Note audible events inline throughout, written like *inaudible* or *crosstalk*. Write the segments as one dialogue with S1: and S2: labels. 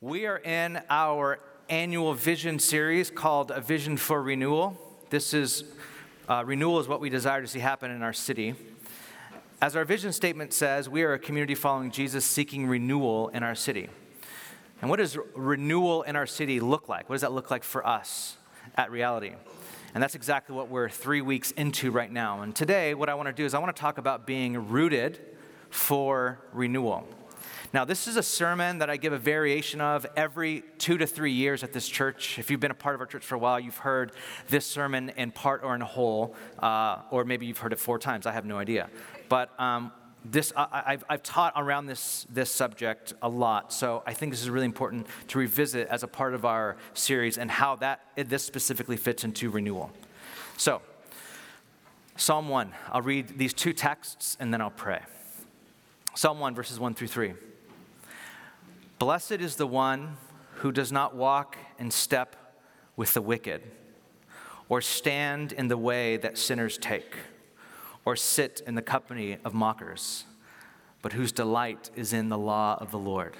S1: We are in our annual vision series called A Vision for Renewal. This is uh, renewal is what we desire to see happen in our city. As our vision statement says, we are a community following Jesus seeking renewal in our city. And what does renewal in our city look like? What does that look like for us at reality? And that's exactly what we're three weeks into right now. And today, what I want to do is I want to talk about being rooted for renewal. Now, this is a sermon that I give a variation of every two to three years at this church. If you've been a part of our church for a while, you've heard this sermon in part or in whole, uh, or maybe you've heard it four times. I have no idea. But um, this, I, have I've taught around this, this subject a lot, so I think this is really important to revisit as a part of our series and how that, this specifically fits into renewal. So, Psalm 1, I'll read these two texts and then I'll pray. Psalm 1, verses 1 through 3. Blessed is the one who does not walk in step with the wicked, or stand in the way that sinners take, or sit in the company of mockers, but whose delight is in the law of the Lord,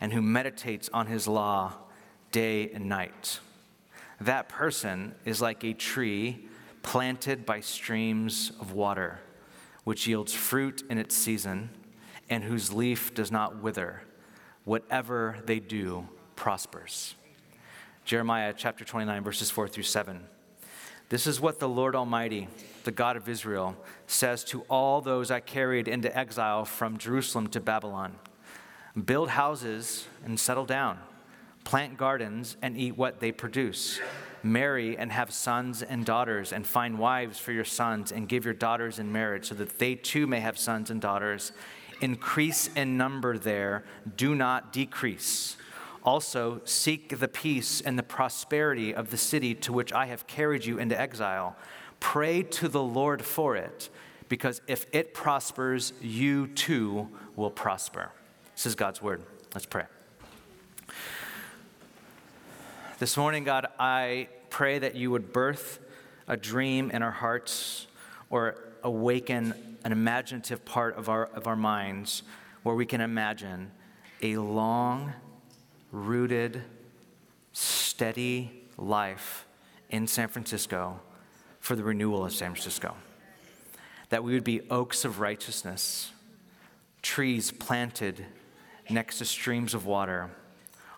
S1: and who meditates on his law day and night. That person is like a tree planted by streams of water, which yields fruit in its season, and whose leaf does not wither whatever they do prospers. Jeremiah chapter 29, verses 4 through 7. This is what the Lord Almighty, the God of Israel, says to all those I carried into exile from Jerusalem to Babylon Build houses and settle down, plant gardens and eat what they produce. Marry and have sons and daughters, and find wives for your sons, and give your daughters in marriage, so that they too may have sons and daughters increase in number there, do not decrease. Also, seek the peace and the prosperity of the city to which I have carried you into exile. Pray to the Lord for it, because if it prospers, you too will prosper. This is God's word. Let's pray. This morning, God, I pray that you would birth a dream in our hearts or awaken an imaginative part of our, of our minds where we can imagine a long, rooted, steady life in San Francisco for the renewal of San Francisco. That we would be oaks of righteousness, trees planted next to streams of water,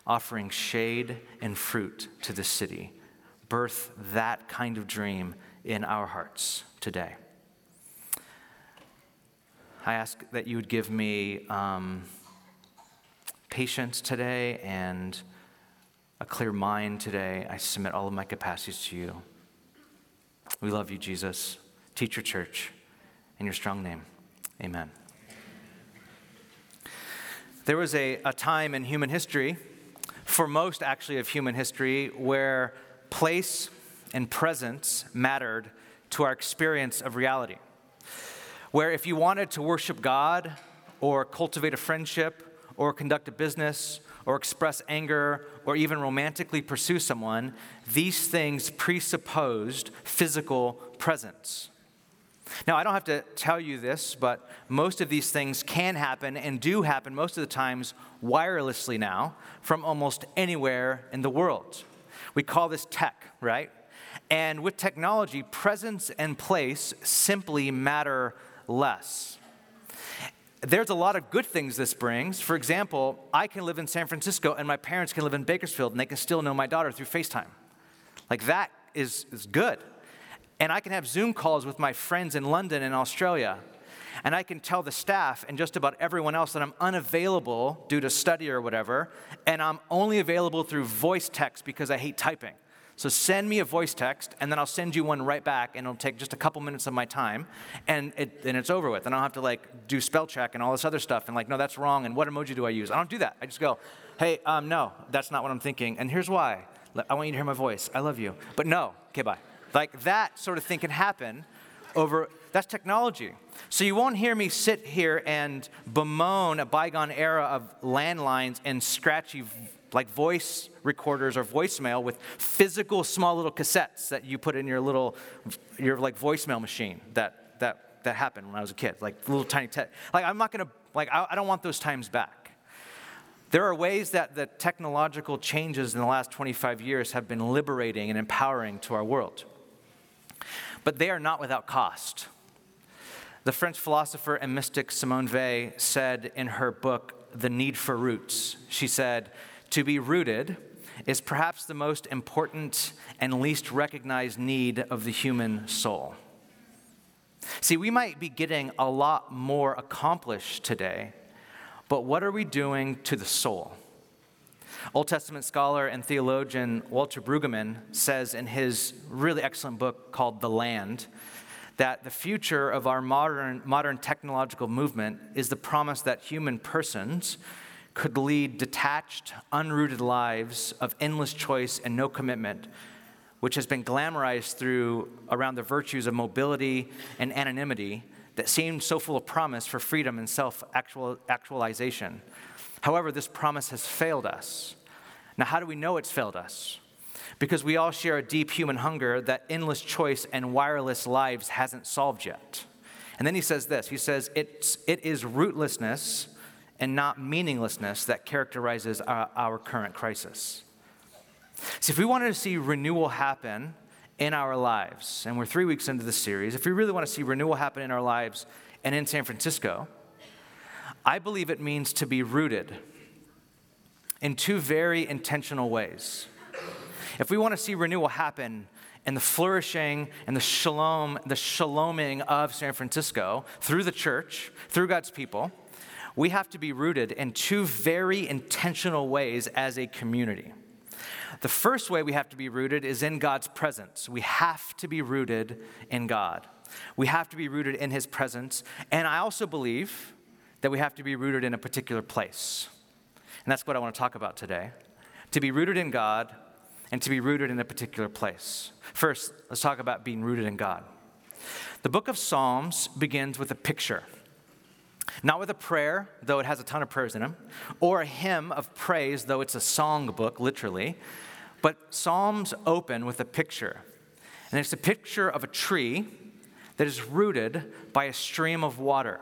S1: offering shade and fruit to the city. Birth that kind of dream in our hearts today. I ask that you would give me um, patience today and a clear mind today. I submit all of my capacities to you. We love you, Jesus. Teach your church in your strong name. Amen. There was a, a time in human history, for most actually of human history, where place and presence mattered to our experience of reality where if you wanted to worship God or cultivate a friendship or conduct a business or express anger or even romantically pursue someone, these things presupposed physical presence. Now, I don't have to tell you this, but most of these things can happen and do happen most of the times wirelessly now from almost anywhere in the world. We call this tech, right? And with technology, presence and place simply matter less. There's a lot of good things this brings. For example, I can live in San Francisco and my parents can live in Bakersfield and they can still know my daughter through FaceTime. Like that is, is good. And I can have Zoom calls with my friends in London and Australia. And I can tell the staff and just about everyone else that I'm unavailable due to study or whatever, and I'm only available through voice text because I hate typing. So send me a voice text, and then I'll send you one right back, and it'll take just a couple minutes of my time, and, it, and it's over with. And I don't have to like do spell check and all this other stuff, and like, no, that's wrong, and what emoji do I use? I don't do that. I just go, hey, um, no, that's not what I'm thinking, and here's why. I want you to hear my voice. I love you. But no, okay, bye. Like that sort of thing can happen over, that's technology. So you won't hear me sit here and bemoan a bygone era of landlines and scratchy like voice recorders or voicemail with physical small little cassettes that you put in your little your like voicemail machine that that that happened when I was a kid like little tiny te- like I'm not gonna like I, I don't want those times back There are ways that the technological changes in the last 25 years have been liberating and empowering to our world. But they are not without cost. The French philosopher and mystic Simone Weil said in her book, The Need for Roots, she said, To be rooted is perhaps the most important and least recognized need of the human soul. See, we might be getting a lot more accomplished today, but what are we doing to the soul? Old Testament scholar and theologian Walter Brueggemann says in his really excellent book called The Land that the future of our modern, modern technological movement is the promise that human persons could lead detached, unrooted lives of endless choice and no commitment, which has been glamorized through around the virtues of mobility and anonymity that seemed so full of promise for freedom and self actualization. However, this promise has failed us. Now, how do we know it's failed us? because we all share a deep human hunger that endless choice and wireless lives hasn't solved yet. And then he says this he says, it's, It is rootlessness and not meaninglessness that characterizes our, our current crisis. See, if we wanted to see renewal happen in our lives, and we're three weeks into this series, if we really want to see renewal happen in our lives and in San Francisco, I believe it means to be rooted in two very intentional ways. If we want to see renewal happen and the flourishing and the shalom, the shaloming of San Francisco through the church, through God's people, we have to be rooted in two very intentional ways as a community. The first way we have to be rooted is in God's presence. We have to be rooted in God. We have to be rooted in His presence. And I also believe that we have to be rooted in a particular place. And that's what I want to talk about today. To be rooted in God and to be rooted in a particular place. First, let's talk about being rooted in God. The book of Psalms begins with a picture. Not with a prayer, though it has a ton of prayers in them, or a hymn of praise, though it's a song book, literally. But Psalms open with a picture. And it's a picture of a tree that is rooted by a stream of water.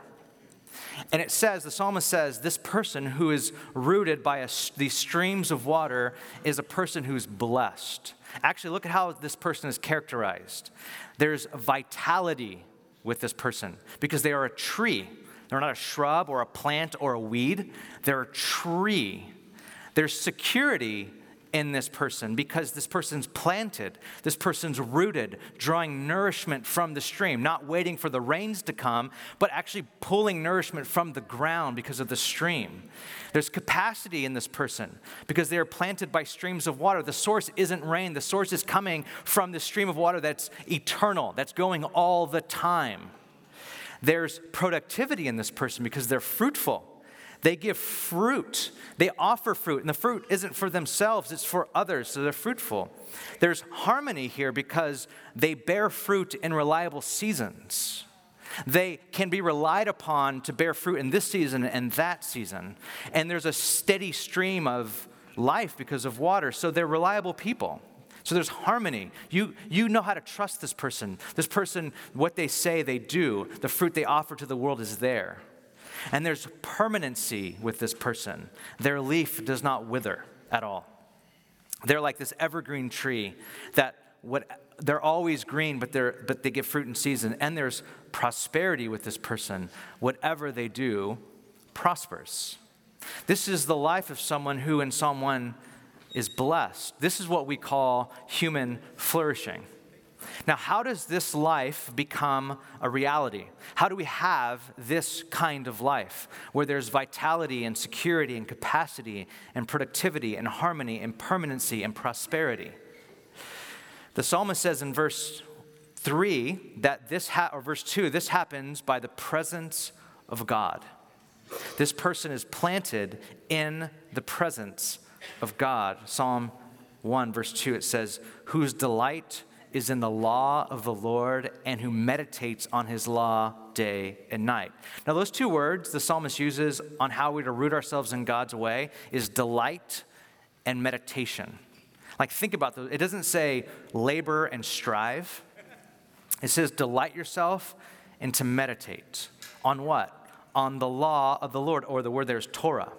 S1: And it says, the psalmist says, this person who is rooted by a, these streams of water is a person who's blessed. Actually, look at how this person is characterized. There's vitality with this person because they are a tree. They're not a shrub or a plant or a weed, they're a tree. There's security in this person because this person's planted, this person's rooted, drawing nourishment from the stream, not waiting for the rains to come, but actually pulling nourishment from the ground because of the stream. There's capacity in this person because they are planted by streams of water. The source isn't rain, the source is coming from the stream of water that's eternal, that's going all the time. There's productivity in this person because they're fruitful. They give fruit. They offer fruit, and the fruit isn't for themselves, it's for others, so they're fruitful. There's harmony here because they bear fruit in reliable seasons. They can be relied upon to bear fruit in this season and that season. And there's a steady stream of life because of water, so they're reliable people. So there's harmony. You, you know how to trust this person. This person, what they say, they do. The fruit they offer to the world is there. And there's permanency with this person. Their leaf does not wither at all. They're like this evergreen tree that what they're always green, but, they're, but they give fruit in season. And there's prosperity with this person. Whatever they do prospers. This is the life of someone who, in Psalm 1, is blessed. This is what we call human flourishing. Now, how does this life become a reality? How do we have this kind of life where there's vitality and security and capacity and productivity and harmony and permanency and prosperity? The psalmist says in verse 3 that this, ha- or verse 2, this happens by the presence of God. This person is planted in the presence of God. Psalm 1, verse 2, it says, Whose delight is in the law of the Lord and who meditates on his law day and night. Now, those two words the psalmist uses on how we to root ourselves in God's way is delight and meditation. Like, think about those. It doesn't say labor and strive, it says delight yourself and to meditate. On what? On the law of the Lord, or the word there's Torah.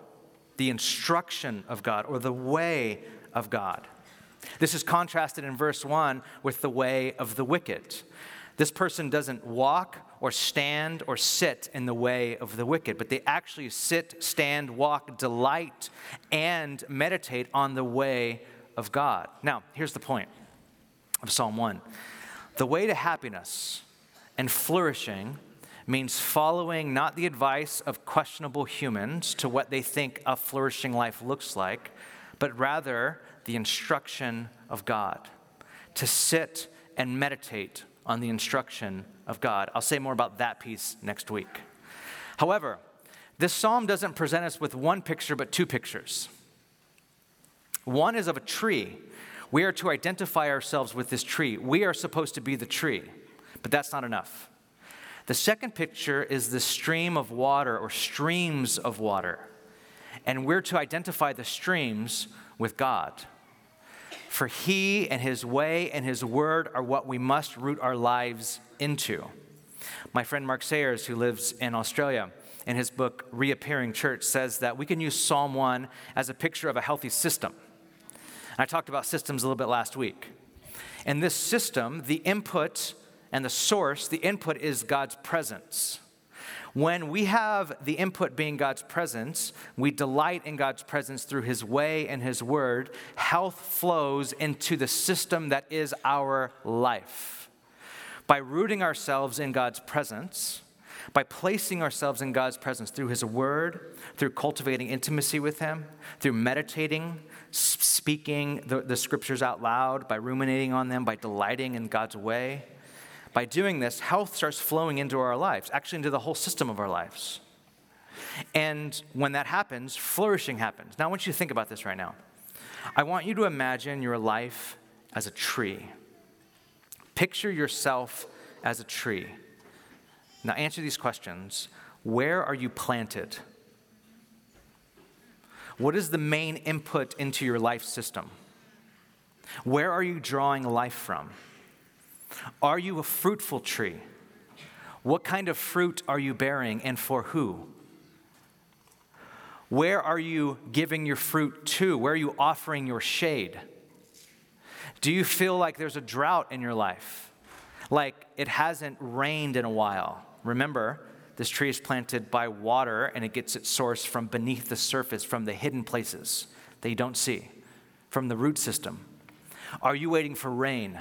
S1: The instruction of God or the way of God. This is contrasted in verse 1 with the way of the wicked. This person doesn't walk or stand or sit in the way of the wicked, but they actually sit, stand, walk, delight, and meditate on the way of God. Now, here's the point of Psalm 1 the way to happiness and flourishing means following not the advice of questionable humans to what they think a flourishing life looks like, but rather the instruction of God. To sit and meditate on the instruction of God. I'll say more about that piece next week. However, this psalm doesn't present us with one picture, but two pictures. One is of a tree. We are to identify ourselves with this tree. We are supposed to be the tree, but that's not enough. The second picture is the stream of water or streams of water. And we're to identify the streams with God. For He and His way and His word are what we must root our lives into. My friend Mark Sayers, who lives in Australia, in his book Reappearing Church, says that we can use Psalm 1 as a picture of a healthy system. I talked about systems a little bit last week. In this system, the input and the source, the input is God's presence. When we have the input being God's presence, we delight in God's presence through His way and His word, health flows into the system that is our life. By rooting ourselves in God's presence, by placing ourselves in God's presence through His Word, through cultivating intimacy with Him, through meditating, speaking the, the Scriptures out loud, by ruminating on them, by delighting in God's way, by doing this, health starts flowing into our lives, actually into the whole system of our lives. And when that happens, flourishing happens. Now, I want you to think about this right now. I want you to imagine your life as a tree. Picture yourself as a tree. Now, answer these questions Where are you planted? What is the main input into your life system? Where are you drawing life from? Are you a fruitful tree? What kind of fruit are you bearing and for who? Where are you giving your fruit to? Where are you offering your shade? Do you feel like there's a drought in your life? Like it hasn't rained in a while? Remember, this tree is planted by water and it gets its source from beneath the surface, from the hidden places that you don't see, from the root system. Are you waiting for rain?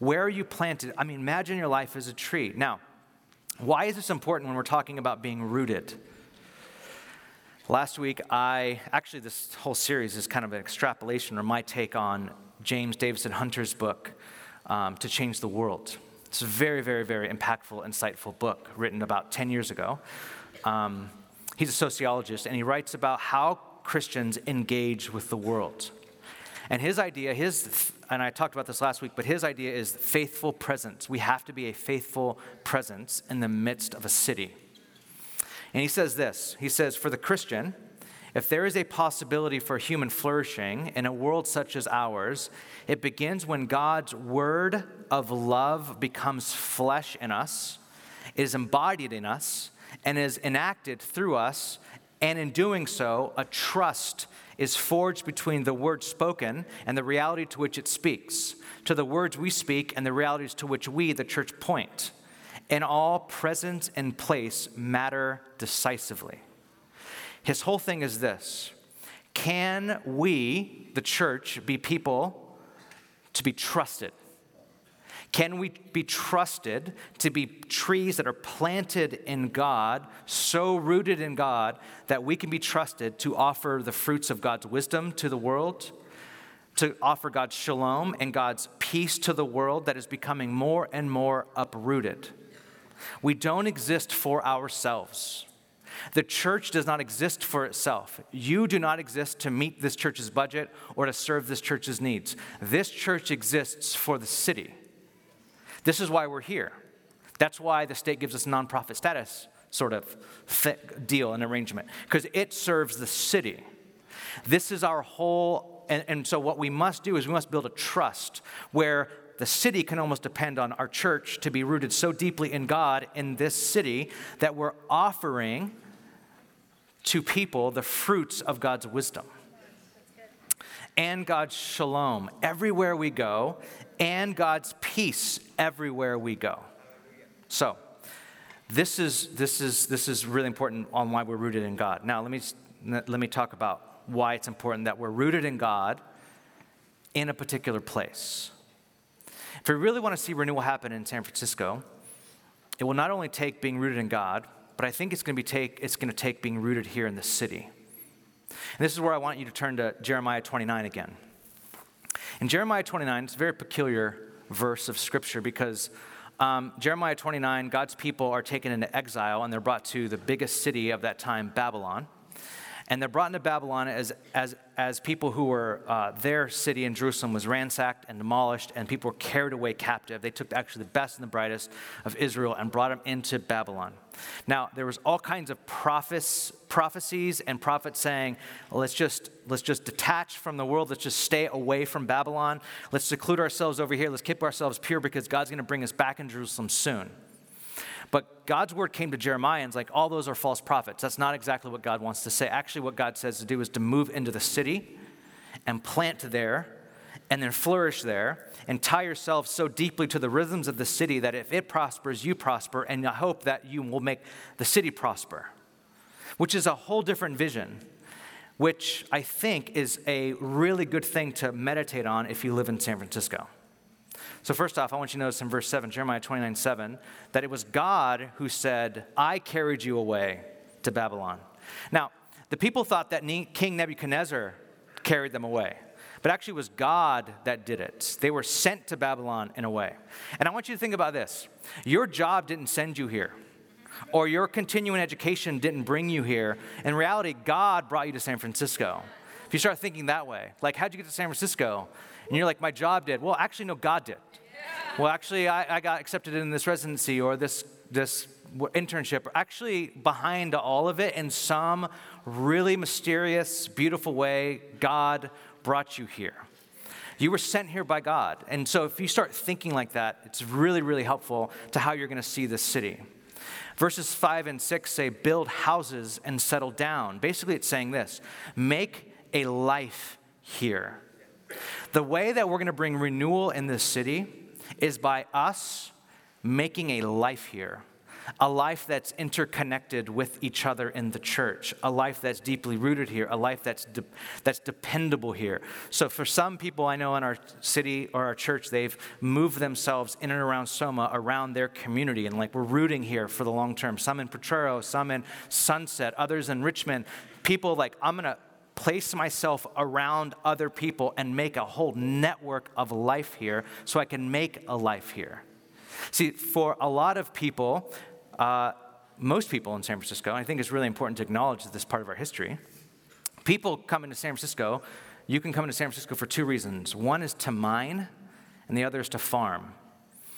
S1: Where are you planted? I mean, imagine your life as a tree. Now, why is this important when we're talking about being rooted? Last week, I actually, this whole series is kind of an extrapolation or my take on James Davison Hunter's book, um, To Change the World. It's a very, very, very impactful, insightful book written about 10 years ago. Um, he's a sociologist, and he writes about how Christians engage with the world. And his idea, his, and I talked about this last week, but his idea is faithful presence. We have to be a faithful presence in the midst of a city. And he says this He says, For the Christian, if there is a possibility for human flourishing in a world such as ours, it begins when God's word of love becomes flesh in us, is embodied in us, and is enacted through us. And in doing so, a trust is forged between the word spoken and the reality to which it speaks, to the words we speak and the realities to which we, the church, point. And all presence and place matter decisively. His whole thing is this Can we, the church, be people to be trusted? Can we be trusted to be trees that are planted in God, so rooted in God that we can be trusted to offer the fruits of God's wisdom to the world, to offer God's shalom and God's peace to the world that is becoming more and more uprooted? We don't exist for ourselves. The church does not exist for itself. You do not exist to meet this church's budget or to serve this church's needs. This church exists for the city. This is why we're here. That's why the state gives us nonprofit status, sort of deal and arrangement, because it serves the city. This is our whole, and, and so what we must do is we must build a trust where the city can almost depend on our church to be rooted so deeply in God in this city that we're offering to people the fruits of God's wisdom and God's shalom everywhere we go, and God's peace everywhere we go. So, this is, this is, this is really important on why we're rooted in God. Now, let me, let me talk about why it's important that we're rooted in God in a particular place. If we really want to see renewal happen in San Francisco, it will not only take being rooted in God, but I think it's going to, be take, it's going to take being rooted here in the city. And this is where I want you to turn to Jeremiah 29 again. In Jeremiah 29, it's a very peculiar verse of scripture because um, Jeremiah 29, God's people are taken into exile and they're brought to the biggest city of that time, Babylon. And they're brought into Babylon as, as, as people who were, uh, their city in Jerusalem was ransacked and demolished, and people were carried away captive. They took actually the best and the brightest of Israel and brought them into Babylon. Now, there was all kinds of prophecies and prophets saying, let's just, let's just detach from the world. Let's just stay away from Babylon. Let's seclude ourselves over here. Let's keep ourselves pure because God's going to bring us back in Jerusalem soon. But God's word came to Jeremiah and it's like, all those are false prophets. That's not exactly what God wants to say. Actually, what God says to do is to move into the city and plant there and then flourish there and tie yourself so deeply to the rhythms of the city that if it prospers, you prosper, and I hope that you will make the city prosper, which is a whole different vision, which I think is a really good thing to meditate on if you live in San Francisco. So, first off, I want you to notice in verse 7, Jeremiah 29 7, that it was God who said, I carried you away to Babylon. Now, the people thought that King Nebuchadnezzar carried them away, but actually it was God that did it. They were sent to Babylon in a way. And I want you to think about this your job didn't send you here. Or your continuing education didn't bring you here. In reality, God brought you to San Francisco. If you start thinking that way, like, how'd you get to San Francisco? And you're like, my job did. Well, actually, no, God did. Well, actually, I, I got accepted in this residency or this, this internship. Actually, behind all of it, in some really mysterious, beautiful way, God brought you here. You were sent here by God. And so, if you start thinking like that, it's really, really helpful to how you're going to see this city. Verses 5 and 6 say, Build houses and settle down. Basically, it's saying this make a life here. The way that we're going to bring renewal in this city is by us making a life here, a life that's interconnected with each other in the church, a life that's deeply rooted here, a life that's, de- that's dependable here. So, for some people I know in our city or our church, they've moved themselves in and around Soma, around their community, and like we're rooting here for the long term. Some in Potrero, some in Sunset, others in Richmond. People like, I'm to place myself around other people and make a whole network of life here so I can make a life here. See, for a lot of people, uh, most people in San Francisco, I think it's really important to acknowledge this part of our history. People come into San Francisco, you can come into San Francisco for two reasons. One is to mine, and the other is to farm.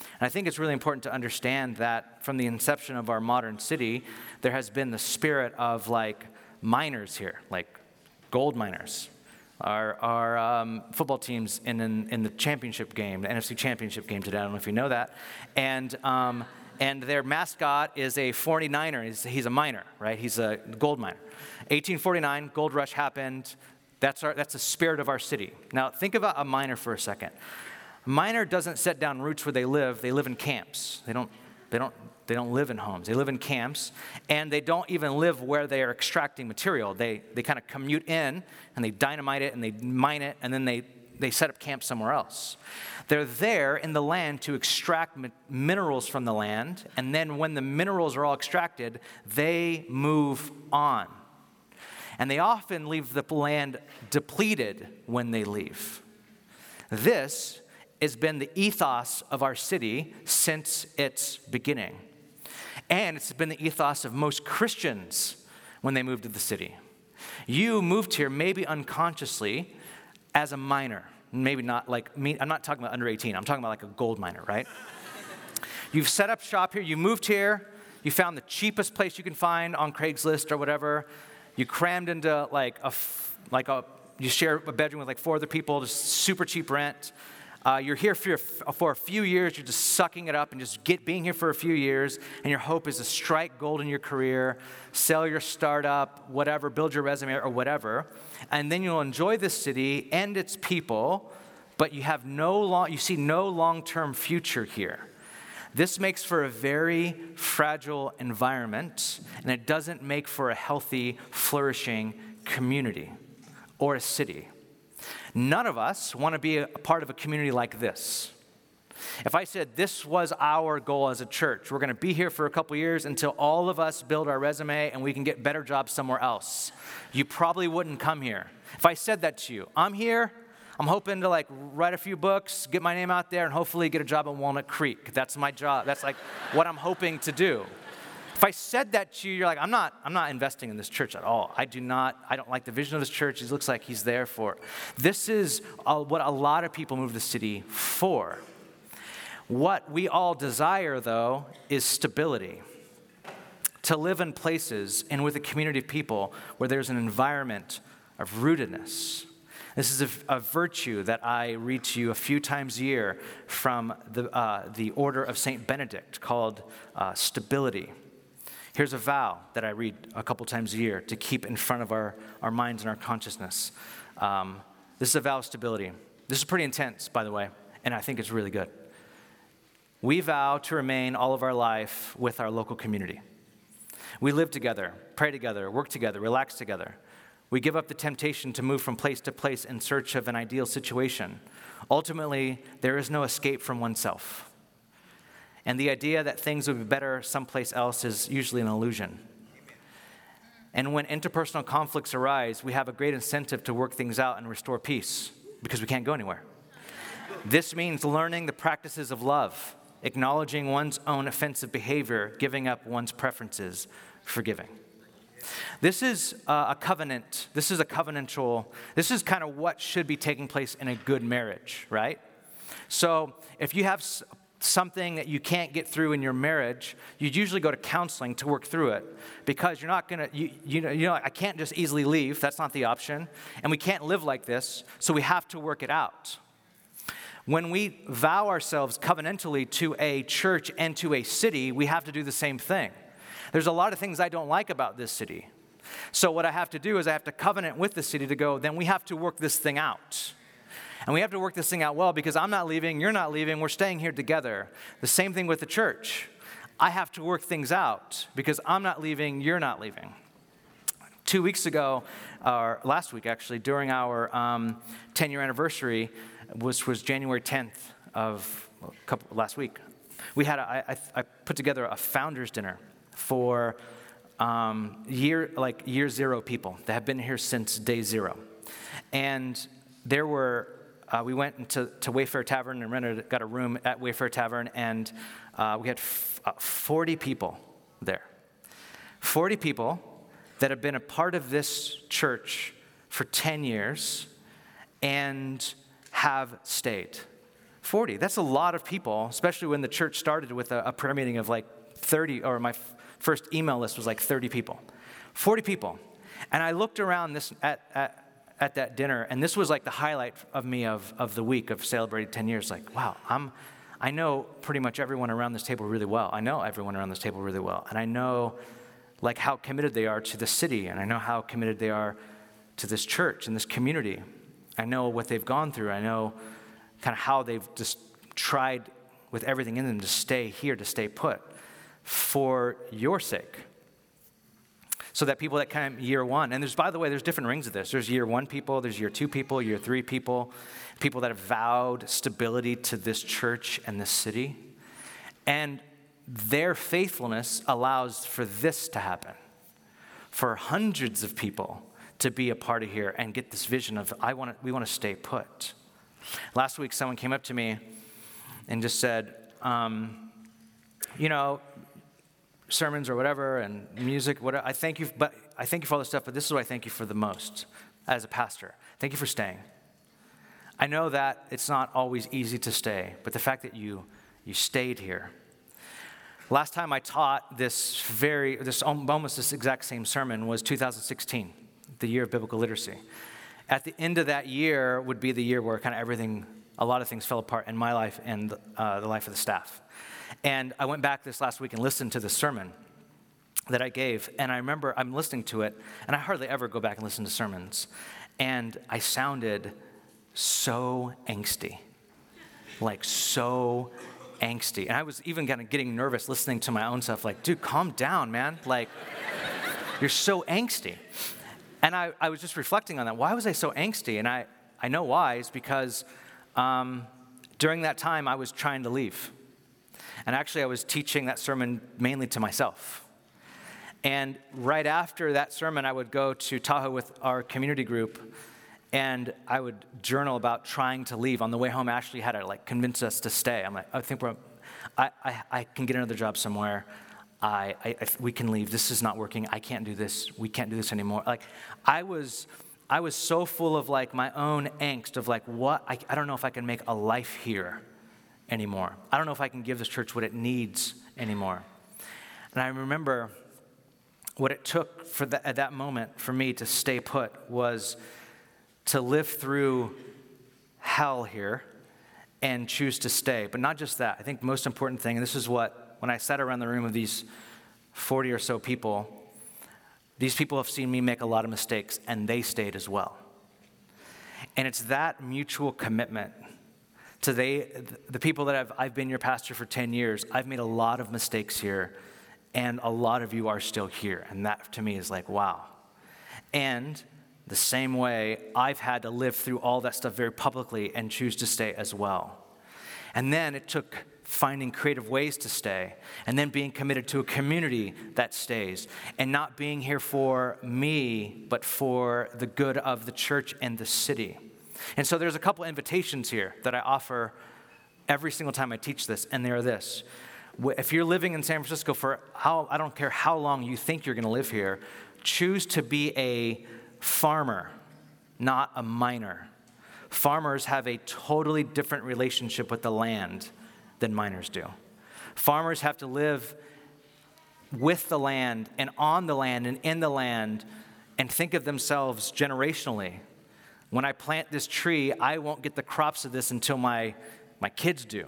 S1: And I think it's really important to understand that from the inception of our modern city, there has been the spirit of like miners here, like gold miners. Our, our um, football teams in, in, in, the championship game, the NFC championship game today. I don't know if you know that. And, um, and their mascot is a 49er. He's, he's a miner, right? He's a gold miner. 1849, gold rush happened. That's, our, that's the spirit of our city. Now, think about a miner for a second. A miner doesn't set down roots where they live, they live in camps. They don't, they don't they don't live in homes, they live in camps, and they don't even live where they are extracting material. They, they kind of commute in and they dynamite it and they mine it, and then they, they set up camp somewhere else. They're there in the land to extract minerals from the land, and then when the minerals are all extracted, they move on. And they often leave the land depleted when they leave. This has been the ethos of our city since its beginning. And it's been the ethos of most Christians when they moved to the city. You moved here maybe unconsciously as a miner. Maybe not like me, I'm not talking about under 18, I'm talking about like a gold miner, right? *laughs* You've set up shop here, you moved here, you found the cheapest place you can find on Craigslist or whatever. You crammed into like a, like a, you share a bedroom with like four other people, just super cheap rent. Uh, you're here for, for a few years, you're just sucking it up and just get, being here for a few years, and your hope is to strike gold in your career, sell your startup, whatever, build your resume or whatever, and then you'll enjoy this city and its people, but you have no long, you see no long-term future here. This makes for a very fragile environment, and it doesn't make for a healthy, flourishing community or a city. None of us want to be a part of a community like this. If I said this was our goal as a church, we're going to be here for a couple years until all of us build our resume and we can get better jobs somewhere else, you probably wouldn't come here. If I said that to you, I'm here, I'm hoping to like write a few books, get my name out there, and hopefully get a job in Walnut Creek. That's my job. That's like what I'm hoping to do. If I said that to you, you're like, I'm not, I'm not investing in this church at all. I do not, I don't like the vision of this church. He looks like he's there for. This is a, what a lot of people move to the city for. What we all desire, though, is stability. To live in places and with a community of people where there's an environment of rootedness. This is a, a, virtue that I read to you a few times a year from the, uh, the order of St. Benedict called uh, stability. Here's a vow that I read a couple times a year to keep in front of our, our minds and our consciousness. Um, this is a vow of stability. This is pretty intense, by the way, and I think it's really good. We vow to remain all of our life with our local community. We live together, pray together, work together, relax together. We give up the temptation to move from place to place in search of an ideal situation. Ultimately, there is no escape from oneself. And the idea that things would be better someplace else is usually an illusion. And when interpersonal conflicts arise, we have a great incentive to work things out and restore peace because we can't go anywhere. This means learning the practices of love, acknowledging one's own offensive behavior, giving up one's preferences, forgiving. This is uh, a covenant. This is a covenantal. This is kind of what should be taking place in a good marriage, right? So if you have something that you can't get through in your marriage, you'd usually go to counseling to work through it because you're not gonna, you, you, know, you know, I can't just easily leave. That's not the option. And we can't live like this, so we have to work it out. When we vow ourselves covenantally to a church and to a city, we have to do the same thing. There's a lot of things I don't like about this city. So, what I have to do is I have to covenant with the city to go, then we have to work this thing out. And we have to work this thing out well because I'm not leaving, you're not leaving, we're staying here together. The same thing with the church. I have to work things out because I'm not leaving, you're not leaving. Two weeks ago, or last week actually, during our um, 10 year anniversary, which was January 10th of couple, last week, we had a, I, I put together a founders dinner for um, year like year zero people that have been here since day zero, and there were uh, we went into to Wayfare Tavern and rented, got a room at Wayfare Tavern, and uh, we had f- uh, 40 people there. 40 people that have been a part of this church for 10 years and have stayed. 40, that's a lot of people, especially when the church started with a, a prayer meeting of like 30, or my f- first email list was like 30 people. 40 people. And I looked around this at, at at that dinner, and this was like the highlight of me of, of the week of celebrating 10 years. Like, wow, I'm, I know pretty much everyone around this table really well. I know everyone around this table really well. And I know like how committed they are to the city, and I know how committed they are to this church and this community. I know what they've gone through. I know kind of how they've just tried with everything in them to stay here, to stay put for your sake so that people that come year one, and there's, by the way, there's different rings of this. There's year one people, there's year two people, year three people, people that have vowed stability to this church and this city. And their faithfulness allows for this to happen, for hundreds of people to be a part of here and get this vision of, I want to, we want to stay put. Last week, someone came up to me and just said, um, you know, sermons or whatever and music, whatever. I thank you, but I thank you for all this stuff, but this is what I thank you for the most as a pastor. Thank you for staying. I know that it's not always easy to stay, but the fact that you you stayed here. Last time I taught this very this almost this exact same sermon was 2016, the year of biblical literacy. At the end of that year would be the year where kind of everything a lot of things fell apart in my life and uh, the life of the staff. And I went back this last week and listened to the sermon that I gave, and I remember I'm listening to it, and I hardly ever go back and listen to sermons. And I sounded so angsty, like so angsty. And I was even kind of getting nervous listening to my own stuff, like, dude, calm down, man. Like, you're so angsty. And I, I was just reflecting on that. Why was I so angsty? And I, I know why, is because um, during that time I was trying to leave. And actually, I was teaching that sermon mainly to myself. And right after that sermon, I would go to Tahoe with our community group and I would journal about trying to leave. On the way home, Ashley had to like convince us to stay. I'm like, I think we're, I, I, I can get another job somewhere. I, I, we can leave. This is not working. I can't do this. We can't do this anymore. Like, I was, I was so full of like my own angst of like, what? I, I don't know if I can make a life here anymore. I don't know if I can give this church what it needs anymore. And I remember what it took for the, at that moment for me to stay put was to live through hell here and choose to stay. But not just that. I think the most important thing, and this is what, when I sat around the room of these 40 or so people, these people have seen me make a lot of mistakes, and they stayed as well. And it's that mutual commitment to they, the people that I've, I've been your pastor for 10 years, I've made a lot of mistakes here, and a lot of you are still here. And that to me is like, wow. And the same way, I've had to live through all that stuff very publicly and choose to stay as well. And then it took finding creative ways to stay, and then being committed to a community that stays, and not being here for me, but for the good of the church and the city. And so there's a couple invitations here that I offer every single time I teach this, and they are this. If you're living in San Francisco for how, I don't care how long you think you're going to live here, choose to be a farmer, not a miner. Farmers have a totally different relationship with the land than miners do. Farmers have to live with the land and on the land and in the land and think of themselves generationally. When I plant this tree, I won't get the crops of this until my, my kids do.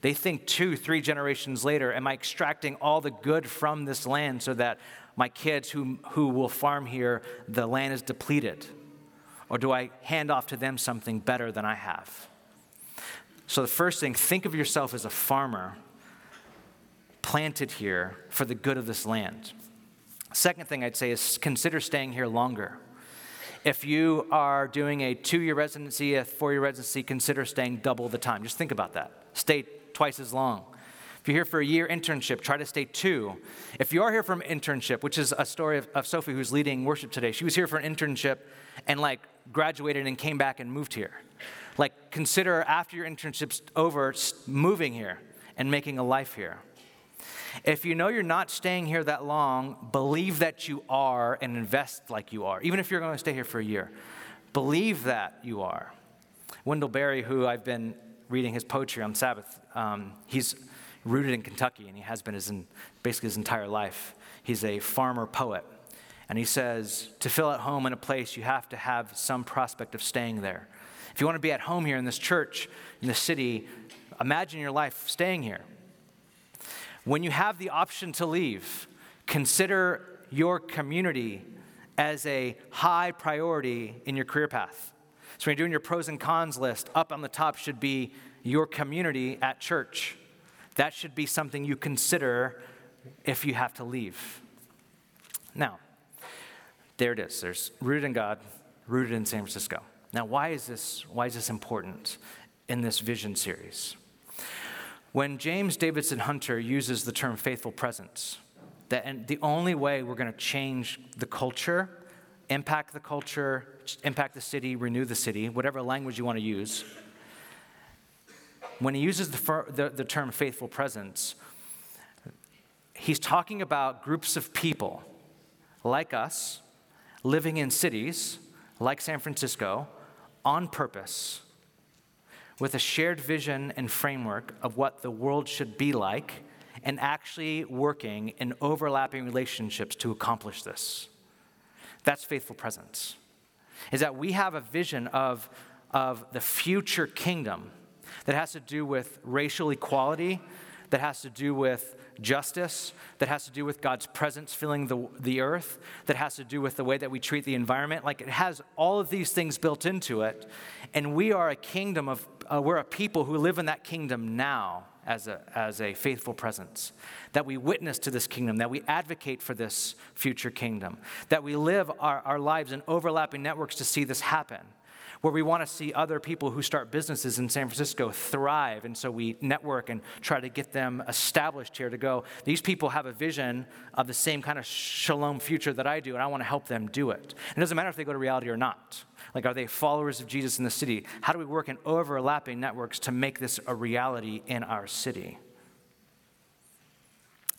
S1: They think two, three generations later, am I extracting all the good from this land so that my kids who, who will farm here, the land is depleted? Or do I hand off to them something better than I have? So, the first thing, think of yourself as a farmer planted here for the good of this land. Second thing I'd say is consider staying here longer. If you are doing a two year residency, a four year residency, consider staying double the time. Just think about that. Stay twice as long. If you're here for a year internship, try to stay two. If you are here for an internship, which is a story of, of Sophie who's leading worship today, she was here for an internship and like graduated and came back and moved here. Like consider after your internship's over, moving here and making a life here. If you know you're not staying here that long, believe that you are and invest like you are, even if you're going to stay here for a year. Believe that you are. Wendell Berry, who I've been reading his poetry on Sabbath, um, he's rooted in Kentucky, and he has been his, basically his entire life. He's a farmer poet. And he says, to feel at home in a place, you have to have some prospect of staying there. If you want to be at home here in this church, in this city, imagine your life staying here. When you have the option to leave, consider your community as a high priority in your career path. So when you're doing your pros and cons list, up on the top should be your community at church. That should be something you consider if you have to leave. Now, there it is. There's rooted in God, rooted in San Francisco. Now, why is this, why is this important in this vision series? When James Davison Hunter uses the term faithful presence, that and the only way we're going to change the culture, impact the culture, impact the city, renew the city, whatever language you want to use, when he uses the, the, the term faithful presence, he's talking about groups of people like us living in cities like San Francisco on purpose with a shared vision and framework of what the world should be like and actually working in overlapping relationships to accomplish this. That's faithful presence. Is that we have a vision of of the future kingdom that has to do with racial equality, that has to do with justice, that has to do with God's presence filling the, the earth, that has to do with the way that we treat the environment. Like it has all of these things built into it. And we are a kingdom of, uh, we're a people who live in that kingdom now as a, as a faithful presence, that we witness to this kingdom, that we advocate for this future kingdom, that we live our, our lives in overlapping networks to see this happen where we want to see other people who start businesses in San Francisco thrive. And so we network and try to get them established here to go, these people have a vision of the same kind of shalom future that I do, and I want to help them do it. It doesn't matter if they go to reality or not. Like, are they followers of Jesus in the city? How do we work in overlapping networks to make this a reality in our city?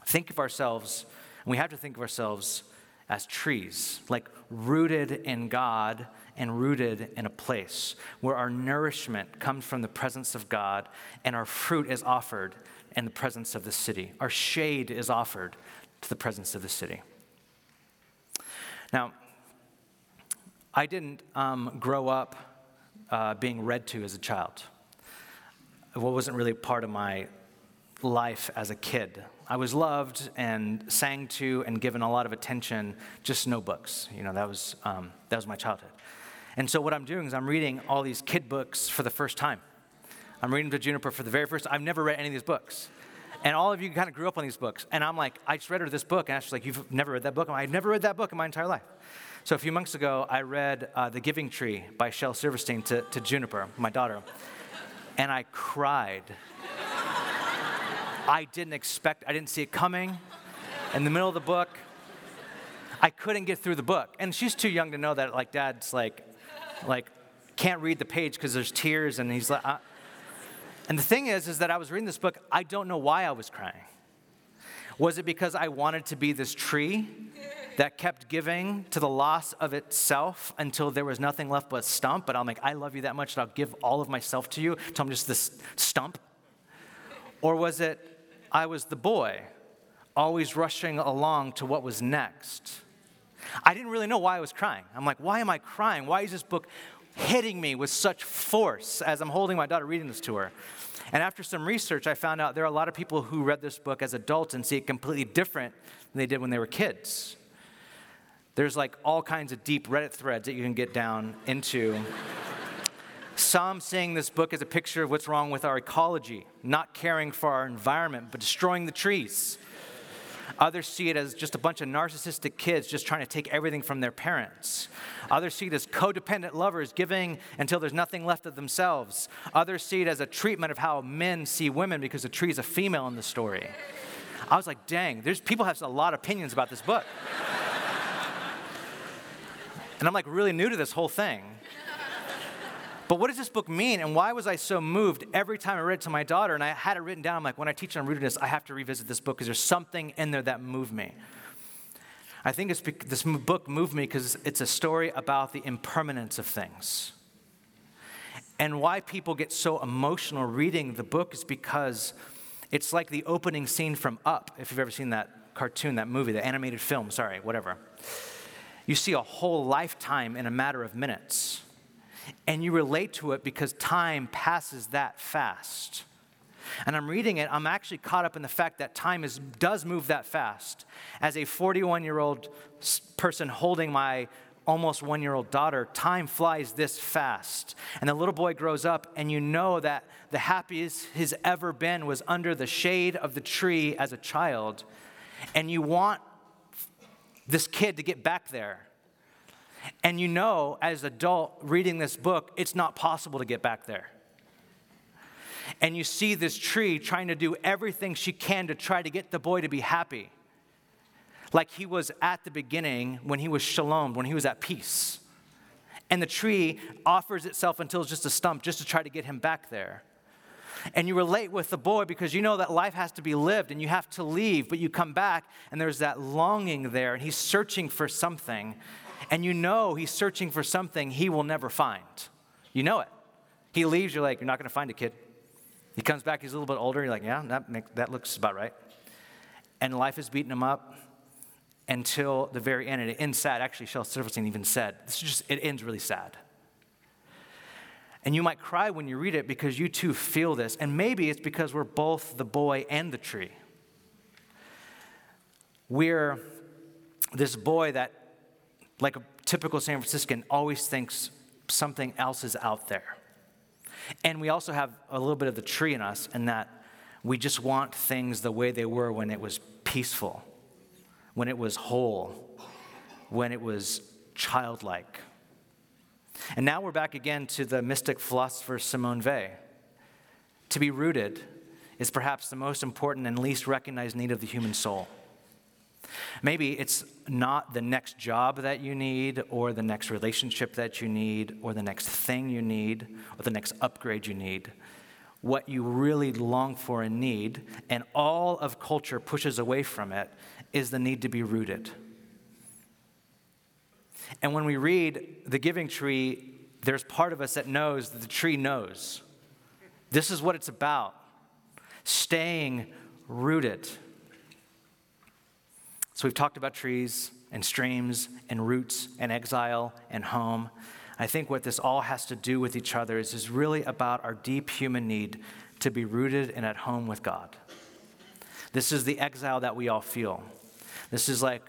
S1: Think of ourselves, and we have to think of ourselves as trees, like rooted in God and rooted in a place where our nourishment comes from the presence of God and our fruit is offered in the presence of the city. Our shade is offered to the presence of the city. Now, I didn't um, grow up uh, being read to as a child. It wasn't really part of my life as a kid. I was loved and sang to and given a lot of attention, just no books. You know, that was, um, that was my childhood. And so what I'm doing is I'm reading all these kid books for the first time. I'm reading to Juniper for the very first I've never read any of these books. And all of you kind of grew up on these books. And I'm like, I just read her this book. And she's like, You've never read that book? I've never read that book in my entire life. So a few months ago, I read uh, The Giving Tree by Shel Silverstein to, to Juniper, my daughter. And I cried. I didn't expect, I didn't see it coming. In the middle of the book, I couldn't get through the book. And she's too young to know that, like, dad's like, like can't read the page because there's tears and he's like uh. and the thing is is that i was reading this book i don't know why i was crying was it because i wanted to be this tree that kept giving to the loss of itself until there was nothing left but stump but i'm like i love you that much that i'll give all of myself to you until i'm just this stump or was it i was the boy always rushing along to what was next I didn't really know why I was crying. I'm like, why am I crying? Why is this book hitting me with such force as I'm holding my daughter reading this to her? And after some research, I found out there are a lot of people who read this book as adults and see it completely different than they did when they were kids. There's like all kinds of deep Reddit threads that you can get down into. *laughs* Some saying this book is a picture of what's wrong with our ecology, not caring for our environment, but destroying the trees. Others see it as just a bunch of narcissistic kids just trying to take everything from their parents. Others see it as codependent lovers giving until there's nothing left of themselves. Others see it as a treatment of how men see women because the tree is a female in the story. I was like, dang, there's people have a lot of opinions about this book. *laughs* and I'm like really new to this whole thing. But what does this book mean, and why was I so moved every time I read it to my daughter? And I had it written down. I'm like, when I teach on rootedness, I have to revisit this book because there's something in there that moved me. I think it's, this book moved me because it's a story about the impermanence of things. And why people get so emotional reading the book is because it's like the opening scene from Up, if you've ever seen that cartoon, that movie, the animated film, sorry, whatever. You see a whole lifetime in a matter of minutes and you relate to it because time passes that fast. And I'm reading it, I'm actually caught up in the fact that time is, does move that fast. As a 41 year old person holding my almost one year old daughter, time flies this fast. And the little boy grows up, and you know that the happiest he's ever been was under the shade of the tree as a child. And you want this kid to get back there. And you know, as adult reading this book, it's not possible to get back there. And you see this tree trying to do everything she can to try to get the boy to be happy. Like he was at the beginning when he was shalom, when he was at peace. And the tree offers itself until it's just a stump just to try to get him back there. And you relate with the boy because you know that life has to be lived and you have to leave, but you come back and there's that longing there and he's searching for something and you know he's searching for something he will never find. You know it. He leaves, you're like, you're not going to find a kid. He comes back, he's a little bit older, you're like, yeah, that, makes, that looks about right. And life is beating him up until the very end. And it ends sad. Actually, Shel Silverstein even said, this is just, it ends really sad. And you might cry when you read it because you too feel this. And maybe it's because we're both the boy and the tree. We're this boy that, like a typical San Franciscan, always thinks something else is out there. And we also have a little bit of the tree in us, in that we just want things the way they were when it was peaceful, when it was whole, when it was childlike. And now we're back again to the mystic philosopher Simone Weil. To be rooted is perhaps the most important and least recognized need of the human soul. Maybe it's not the next job that you need, or the next relationship that you need, or the next thing you need, or the next upgrade you need. What you really long for and need, and all of culture pushes away from it, is the need to be rooted. And when we read the giving tree, there's part of us that knows that the tree knows. This is what it's about staying rooted. So we've talked about trees and streams and roots and exile and home. I think what this all has to do with each other is, is really about our deep human need to be rooted and at home with God. This is the exile that we all feel. This is like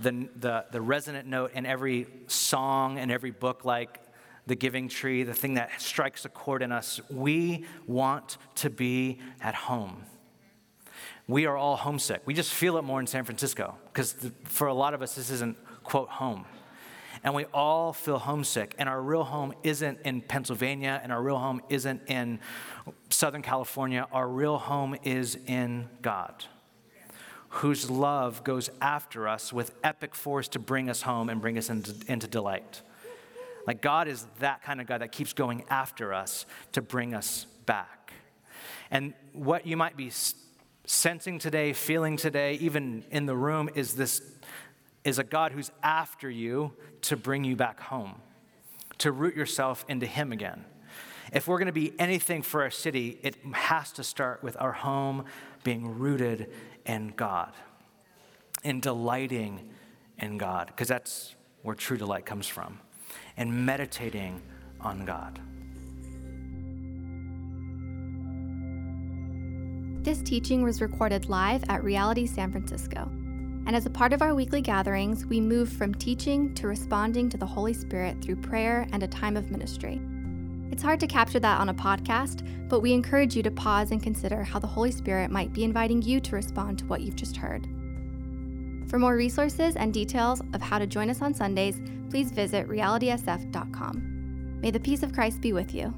S1: the, the, the resonant note in every song and every book, like the giving tree, the thing that strikes a chord in us. We want to be at home we are all homesick. We just feel it more in San Francisco because for a lot of us, this isn't, quote, home. And we all feel homesick. And our real home isn't in Pennsylvania, and our real home isn't in Southern California. Our real home is in God, whose love goes after us with epic force to bring us home and bring us into, into delight. Like God is that kind of God that keeps going after us to bring us back. And what you might be sensing today, feeling today, even in the room, is this is a God who's after you to bring you back home, to root yourself into Him again. If we're going to be anything for our city, it has to start with our home being rooted in God, in delighting in God, because that's where true delight comes from, and meditating on God.
S2: This teaching was recorded live at Reality San Francisco. And as a part of our weekly gatherings, we move from teaching to responding to the Holy Spirit through prayer and a time of ministry. It's hard to capture that on a podcast, but we encourage you to pause and consider how the Holy Spirit might be inviting you to respond to what you've just heard. For more resources and details of how to join us on Sundays, please visit realitysf.com. May the peace of Christ be with you.